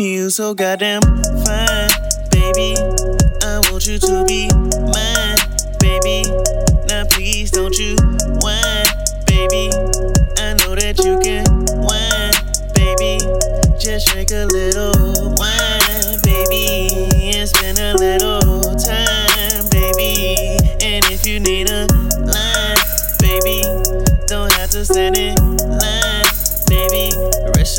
You so goddamn fine, baby. I want you to be mine, baby. Now please don't you whine, baby. I know that you can whine, baby. Just drink a little wine, baby. And spend a little time, baby. And if you need a line, baby, don't have to stand in line.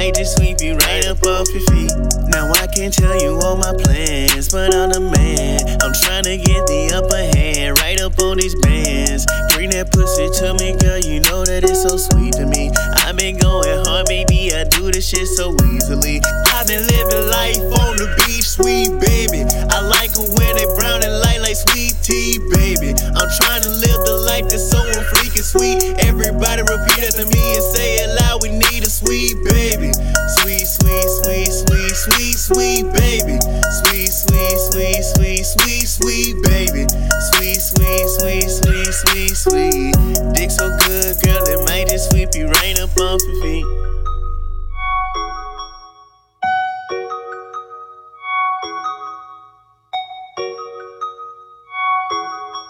might just sweep you right up off your feet. Now I can't tell you all my plans, but I'm the man. I'm trying to get the upper hand right up on these bands. Bring that pussy to me, girl. You know that it's so sweet to me. I've been going hard, baby. I do this shit so easily. I've been living life on the beach, sweet baby. I like it when they brown and light like sweet tea, sweet. Everybody repeat after me and say it loud. We need a sweet baby. Sweet, sweet, sweet, sweet, sweet, sweet baby. Sweet, sweet, sweet, sweet, sweet, sweet baby. Sweet, sweet, sweet, sweet, sweet, sweet. Dick so good, girl, it might just sweep you right up off your feet.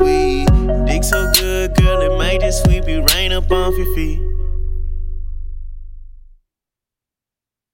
Sweet. Dick so good, girl, it might just sweep you right up off your feet.